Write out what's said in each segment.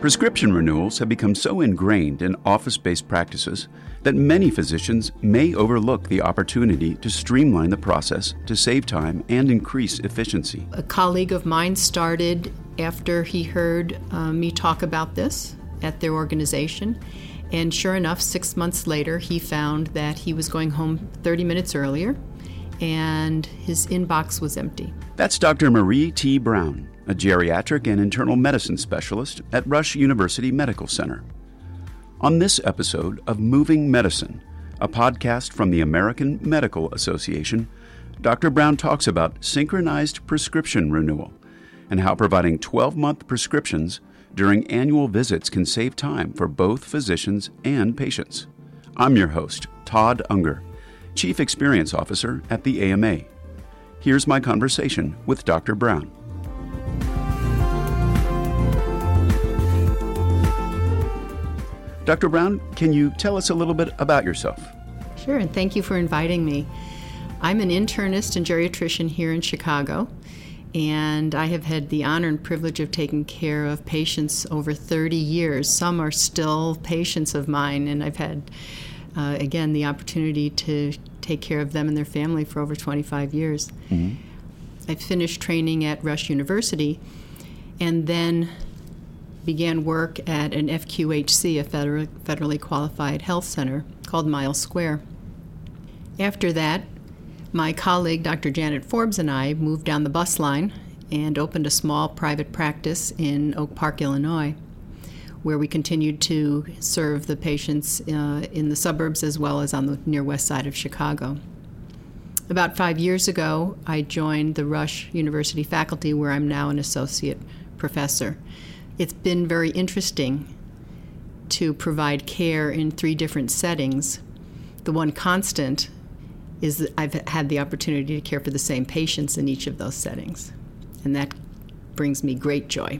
Prescription renewals have become so ingrained in office based practices that many physicians may overlook the opportunity to streamline the process to save time and increase efficiency. A colleague of mine started after he heard uh, me talk about this at their organization. And sure enough, six months later, he found that he was going home 30 minutes earlier and his inbox was empty. That's Dr. Marie T. Brown, a geriatric and internal medicine specialist at Rush University Medical Center. On this episode of Moving Medicine, a podcast from the American Medical Association, Dr. Brown talks about synchronized prescription renewal and how providing 12 month prescriptions during annual visits can save time for both physicians and patients. I'm your host, Todd Unger, Chief Experience Officer at the AMA. Here's my conversation with Dr. Brown. Dr. Brown, can you tell us a little bit about yourself? Sure, and thank you for inviting me. I'm an internist and geriatrician here in Chicago, and I have had the honor and privilege of taking care of patients over 30 years. Some are still patients of mine, and I've had, uh, again, the opportunity to take care of them and their family for over 25 years. Mm-hmm. I finished training at Rush University and then began work at an FQHC, a federal, federally qualified health center called Miles Square. After that, my colleague, Dr. Janet Forbes, and I moved down the bus line and opened a small private practice in Oak Park, Illinois, where we continued to serve the patients uh, in the suburbs as well as on the near west side of Chicago. About five years ago, I joined the Rush University faculty, where I'm now an associate professor it's been very interesting to provide care in three different settings. The one constant is that I've had the opportunity to care for the same patients in each of those settings, and that brings me great joy.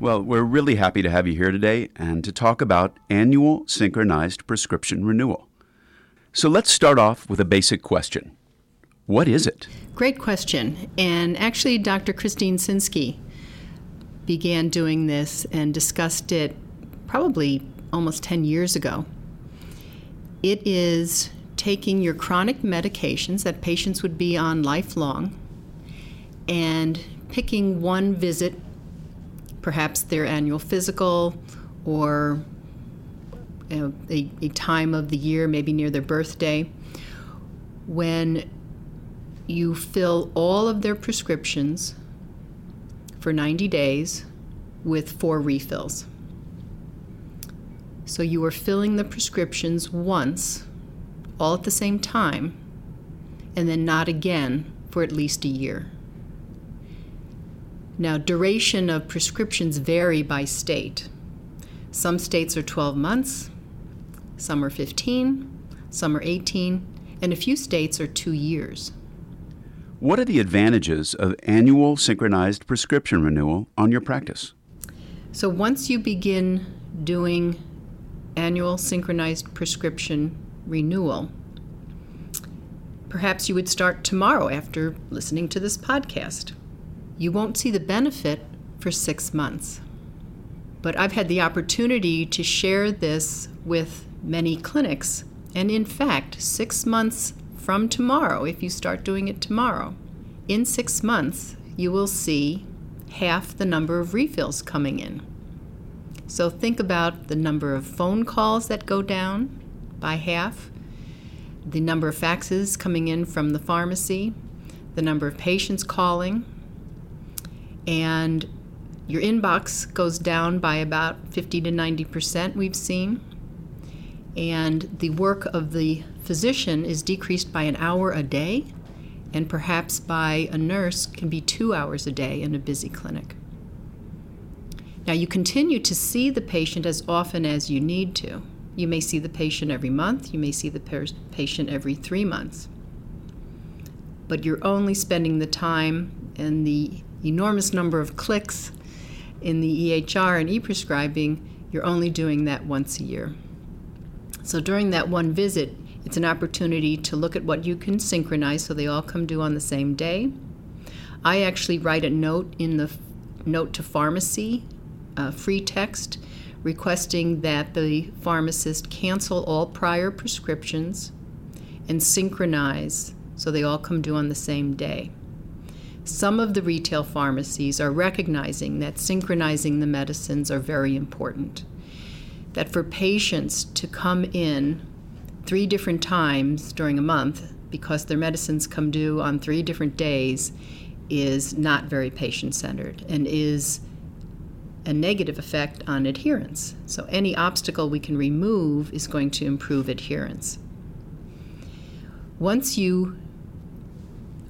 Well, we're really happy to have you here today and to talk about annual synchronized prescription renewal. So let's start off with a basic question What is it? Great question. And actually, Dr. Christine Sinsky began doing this and discussed it probably almost 10 years ago. It is taking your chronic medications that patients would be on lifelong and picking one visit, perhaps their annual physical or a, a, time of the year, maybe near their birthday, when you fill all of their prescriptions for 90 days with four refills. So you are filling the prescriptions once, all at the same time, and then not again for at least a year. Now, duration of prescriptions vary by state. Some states are 12 months, some are 15, some are 18, and a few states are two years. What are the advantages of annual synchronized prescription renewal on your practice? So, once you begin doing annual synchronized prescription renewal, perhaps you would start tomorrow after listening to this podcast. You won't see the benefit for six months. But I've had the opportunity to share this with many clinics, and in fact, six months from tomorrow, if you start doing it tomorrow, in six months, you will see half the number of refills coming in. So think about the number of phone calls that go down by half, the number of faxes coming in from the pharmacy, the number of patients calling, and your inbox goes down by about 50 to 90 percent, we've seen. And the work of the physician is decreased by an hour a day, and perhaps by a nurse can be two hours a day in a busy clinic. Now, you continue to see the patient as often as you need to. You may see the patient every month, you may see the patient every three months. But you're only spending the time and the enormous number of clicks in the EHR and e prescribing, you're only doing that once a year. So during that one visit, it's an opportunity to look at what you can synchronize so they all come due on the same day. I actually write a note in the note to pharmacy a free text requesting that the pharmacist cancel all prior prescriptions and synchronize so they all come due on the same day. Some of the retail pharmacies are recognizing that synchronizing the medicines are very important. That for patients to come in three different times during a month because their medicines come due on three different days is not very patient centered and is a negative effect on adherence. So, any obstacle we can remove is going to improve adherence. Once you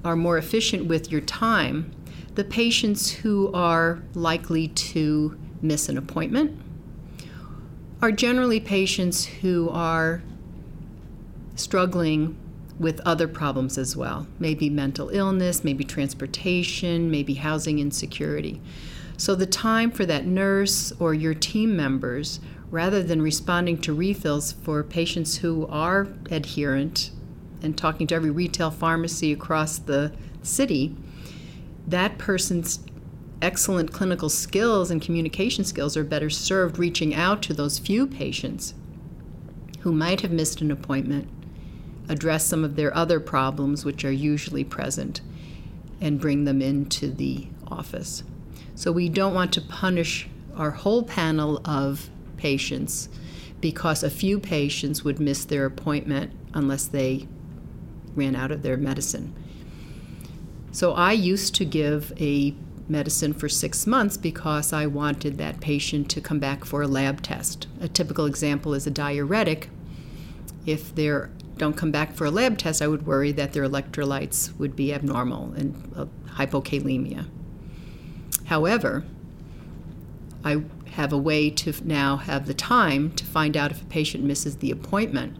are more efficient with your time, the patients who are likely to miss an appointment are generally patients who are struggling with other problems as well maybe mental illness, maybe transportation, maybe housing insecurity. So the time for that nurse or your team members, rather than responding to refills for patients who are adherent and talking to every retail pharmacy across the city, that person's excellent clinical skills and communication skills are better served reaching out to those few patients who might have missed an appointment, address some of their other problems, which are usually present, and bring them into the office. So we don't want to punish our whole panel of patients because a few patients would miss their appointment unless they ran out of their medicine. So I used to give a medicine for six months because I wanted that patient to come back for a lab test. A typical example is a diuretic. If they don't come back for a lab test, I would worry that their electrolytes would be abnormal and uh, hypokalemia. However, I have a way to now have the time to find out if a patient misses the appointment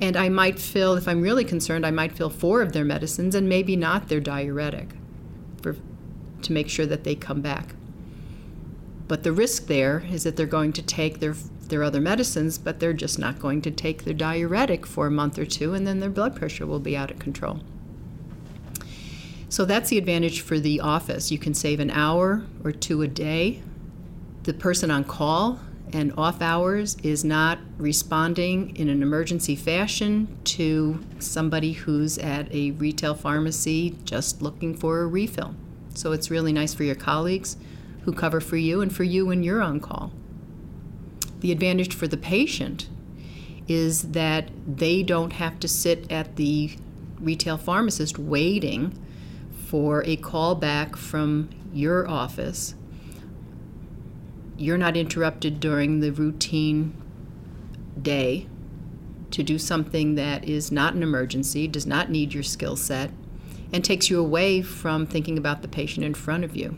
and I might fill, if I'm really concerned, I might fill four of their medicines and maybe not their diuretic for, to make sure that they come back. But the risk there is that they're going to take their, their other medicines, but they're just not going to take their diuretic for a month or two, and then their blood pressure will be out of control. So that's the advantage for the office. You can save an hour or two a day. The person on call and off hours is not responding in an emergency fashion to somebody who's at a retail pharmacy just looking for a refill. So it's really nice for your colleagues who cover for you and for you when you're on call. The advantage for the patient is that they don't have to sit at the retail pharmacist waiting for a call back from your office you're not interrupted during the routine day to do something that is not an emergency, does not need your skill set, and takes you away from thinking about the patient in front of you.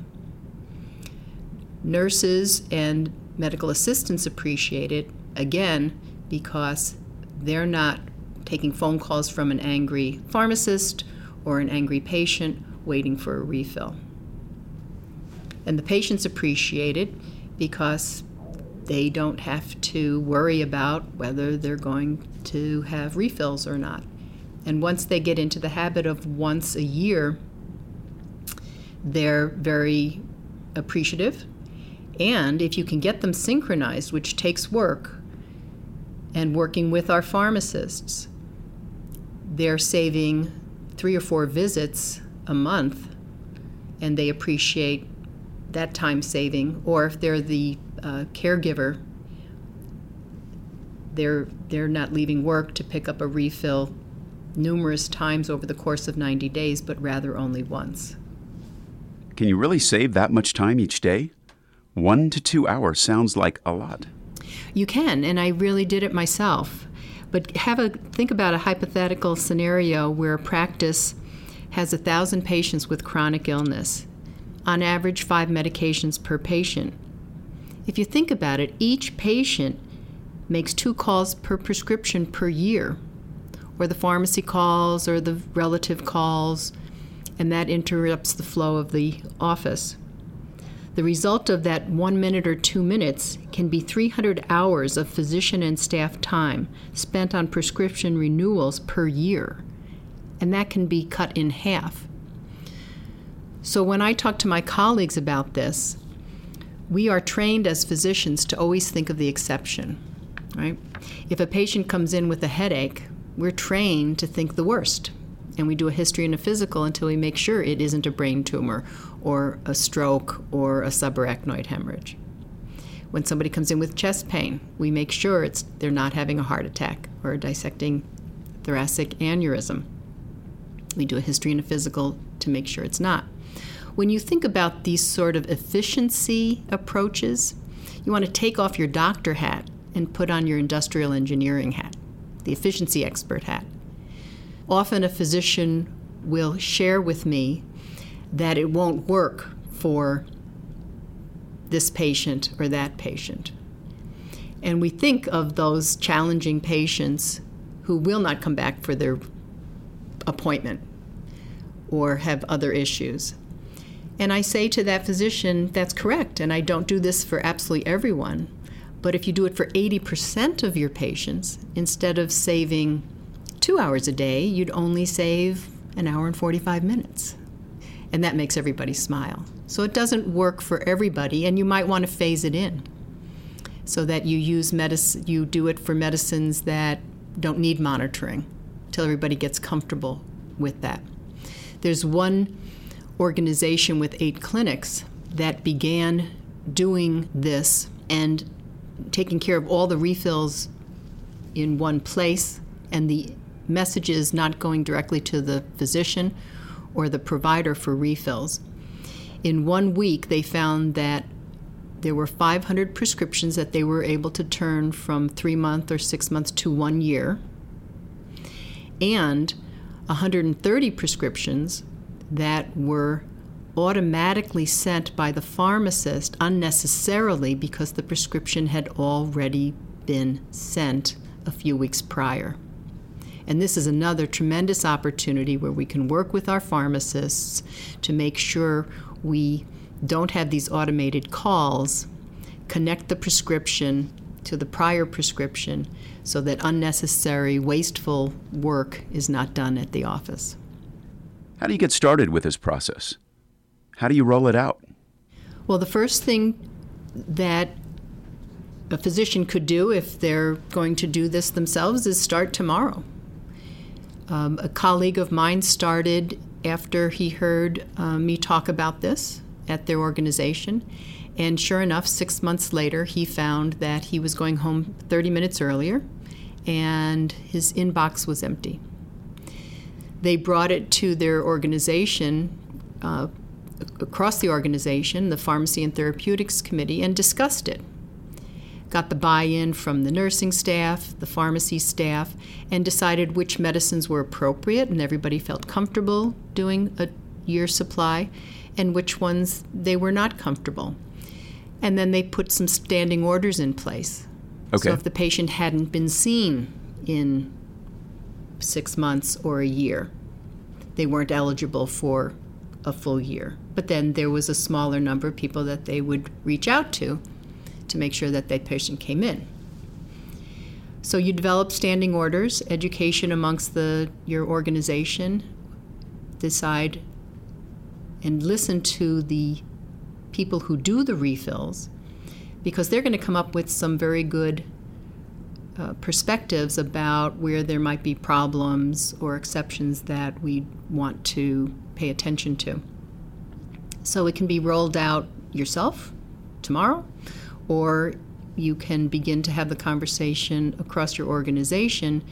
Nurses and medical assistants appreciate it, again, because they're not taking phone calls from an angry pharmacist or an angry patient waiting for a refill. And the patients appreciate it because they don't have to worry about whether they're going to have refills or not. And once they get into the habit of once a year, they're very appreciative. And if you can get them synchronized, which takes work, and working with our pharmacists, they're saving three or four visits a month, and they appreciate that time saving, or if they're the uh, caregiver, they're they're not leaving work to pick up a refill numerous times over the course of 90 days, but rather only once. Can you really save that much time each day? One to two hours sounds like a lot. You can, and I really did it myself. But have a think about a hypothetical scenario where a practice has a thousand patients with chronic illness on average five medications per patient. If you think about it, each patient makes two calls per prescription per year, or the pharmacy calls or the relative calls, and that interrupts the flow of the office. The result of that one minute or two minutes can be 300 hours of physician and staff time spent on prescription renewals per year, and that can be cut in half. So when I talk to my colleagues about this, we are trained as physicians to always think of the exception, right? If a patient comes in with a headache, we're trained to think the worst. And we do a history and a physical until we make sure it isn't a brain tumor or a stroke or a subarachnoid hemorrhage. When somebody comes in with chest pain, we make sure it's, they're not having a heart attack or a dissecting thoracic aneurysm. We do a history and a physical to make sure it's not. When you think about these sort of efficiency approaches, you want to take off your doctor hat and put on your industrial engineering hat, the efficiency expert hat. Often a physician will share with me that it won't work for this patient or that patient. And we think of those challenging patients who will not come back for their appointment or have other issues. And I say to that physician, that's correct, and I don't do this for absolutely everyone. But if you do it for 80% of your patients, instead of saving two hours a day, you'd only save an hour and 45 minutes. And that makes everybody smile. So it doesn't work for everybody, and you might want to phase it in so that you use medicine, you do it for medicines that don't need monitoring till everybody gets comfortable with that. There's one organization with eight clinics that began doing this and taking care of all the refills in one place and the messages not going directly to the physician or the provider for refills. In one week, they found that there were 500 prescriptions that they were able to turn from three months or six months to one year, and 130 prescriptions that were automatically sent by the pharmacist unnecessarily because the prescription had already been sent a few weeks prior. And this is another tremendous opportunity where we can work with our pharmacists to make sure we don't have these automated calls, connect the prescription to the prior prescription so that unnecessary, wasteful work is not done at the office. How do you get started with this process? How do you roll it out? Well, the first thing that a physician could do if they're going to do this themselves is start tomorrow. Um, a colleague of mine started after he heard uh, me talk about this at their organization. And sure enough, six months later, he found that he was going home 30 minutes earlier and his inbox was empty. They brought it to their organization, uh, across the organization, the Pharmacy and Therapeutics Committee, and discussed it got the buy in from the nursing staff, the pharmacy staff, and decided which medicines were appropriate and everybody felt comfortable doing a year supply, and which ones they were not comfortable. And then they put some standing orders in place. Okay. So if the patient hadn't been seen in six months or a year, they weren't eligible for a full year. But then there was a smaller number of people that they would reach out to to make sure that that patient came in. So you develop standing orders, education amongst the your organization, decide and listen to the people who do the refills because they're going to come up with some very good uh, perspectives about where there might be problems or exceptions that we want to pay attention to. So it can be rolled out yourself tomorrow or you can begin to have the conversation across your organization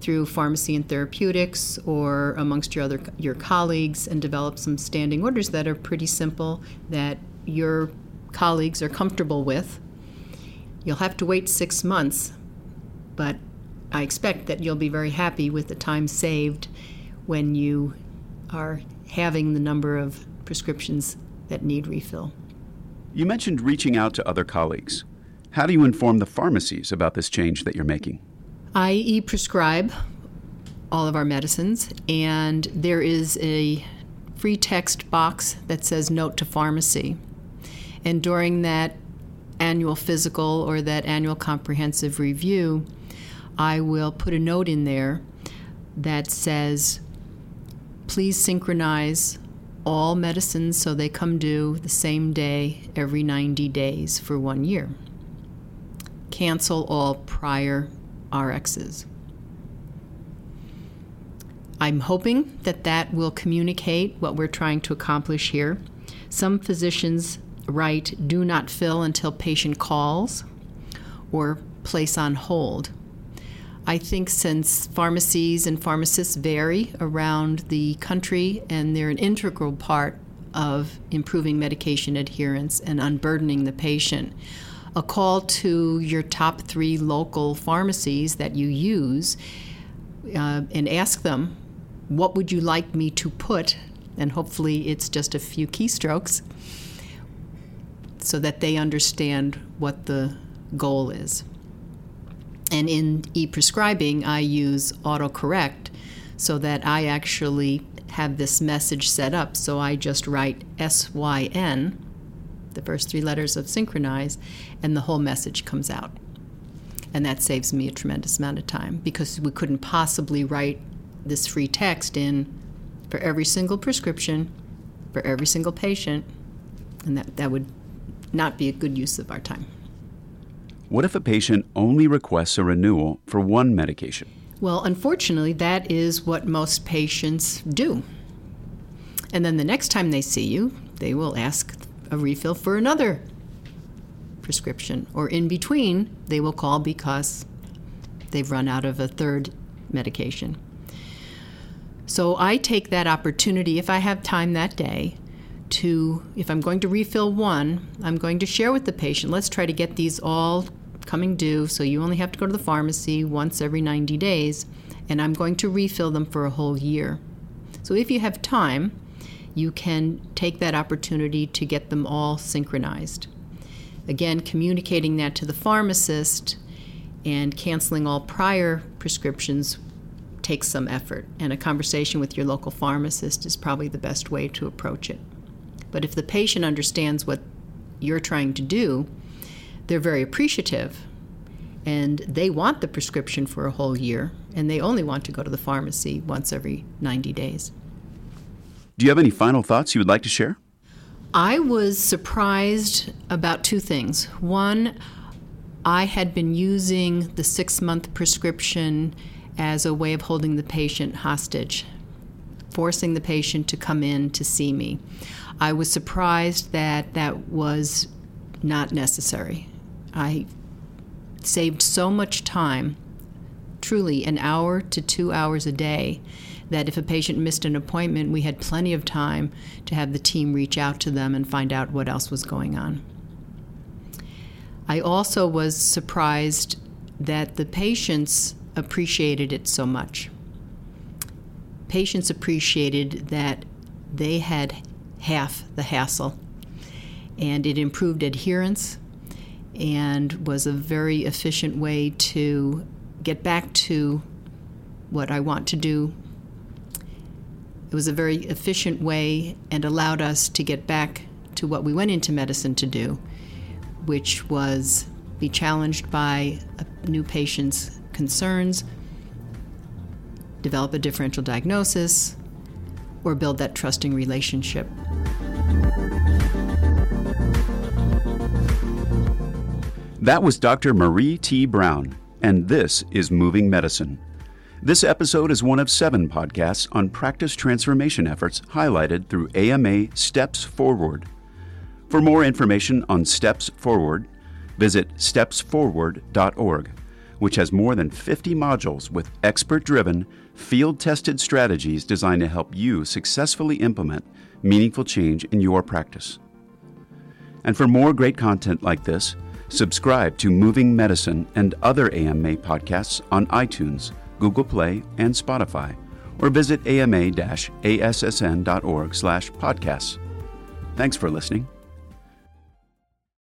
through pharmacy and therapeutics or amongst your other your colleagues and develop some standing orders that are pretty simple that your colleagues are comfortable with. You'll have to wait 6 months, but I expect that you'll be very happy with the time saved when you are having the number of prescriptions that need refill. You mentioned reaching out to other colleagues. How do you inform the pharmacies about this change that you're making? I e prescribe all of our medicines, and there is a free text box that says Note to Pharmacy. And during that annual physical or that annual comprehensive review, I will put a note in there that says, please synchronize all medicines so they come due the same day every 90 days for one year. Cancel all prior RXs. I'm hoping that that will communicate what we're trying to accomplish here. Some physicians write do not fill until patient calls or place on hold. I think since pharmacies and pharmacists vary around the country and they're an integral part of improving medication adherence and unburdening the patient, a call to your top three local pharmacies that you use uh, and ask them what would you like me to put? And hopefully it's just a few keystrokes so that they understand what the goal is. And in e prescribing, I use autocorrect so that I actually have this message set up. So I just write SYN, the first three letters of synchronize, and the whole message comes out. And that saves me a tremendous amount of time because we couldn't possibly write this free text in for every single prescription, for every single patient, and that, that would not be a good use of our time. What if a patient only requests a renewal for one medication? Well, unfortunately, that is what most patients do. And then the next time they see you, they will ask a refill for another prescription. Or in between, they will call because they've run out of a third medication. So I take that opportunity, if I have time that day, to, if I'm going to refill one, I'm going to share with the patient, let's try to get these all coming due. So you only have to go to the pharmacy once every 90 days, and I'm going to refill them for a whole year. So if you have time, you can take that opportunity to get them all synchronized. Again, communicating that to the pharmacist and canceling all prior prescriptions takes some effort, and a conversation with your local pharmacist is probably the best way to approach it. But if the patient understands what you're trying to do, they're very appreciative and they want the prescription for a whole year and they only want to go to the pharmacy once every 90 days. Do you have any final thoughts you would like to share? I was surprised about two things. One, I had been using the six month prescription as a way of holding the patient hostage, forcing the patient to come in to see me. I was surprised that that was not necessary. I saved so much time, truly an hour to two hours a day, that if a patient missed an appointment, we had plenty of time to have the team reach out to them and find out what else was going on. I also was surprised that the patients appreciated it so much. Patients appreciated that they had half the hassle, and it improved adherence and was a very efficient way to get back to what I want to do. It was a very efficient way and allowed us to get back to what we went into medicine to do, which was be challenged by a new patient's concerns, develop a differential diagnosis, or build that trusting relationship. That was Dr. Marie T. Brown, and this is Moving Medicine. This episode is one of seven podcasts on practice transformation efforts highlighted through AMA Steps Forward. For more information on Steps Forward, visit stepsforward.org which has more than 50 modules with expert driven, field tested strategies designed to help you successfully implement meaningful change in your practice. And for more great content like this, subscribe to Moving Medicine and other AMA podcasts on iTunes, Google Play, and Spotify, or visit ama-assn.org/podcasts. Thanks for listening.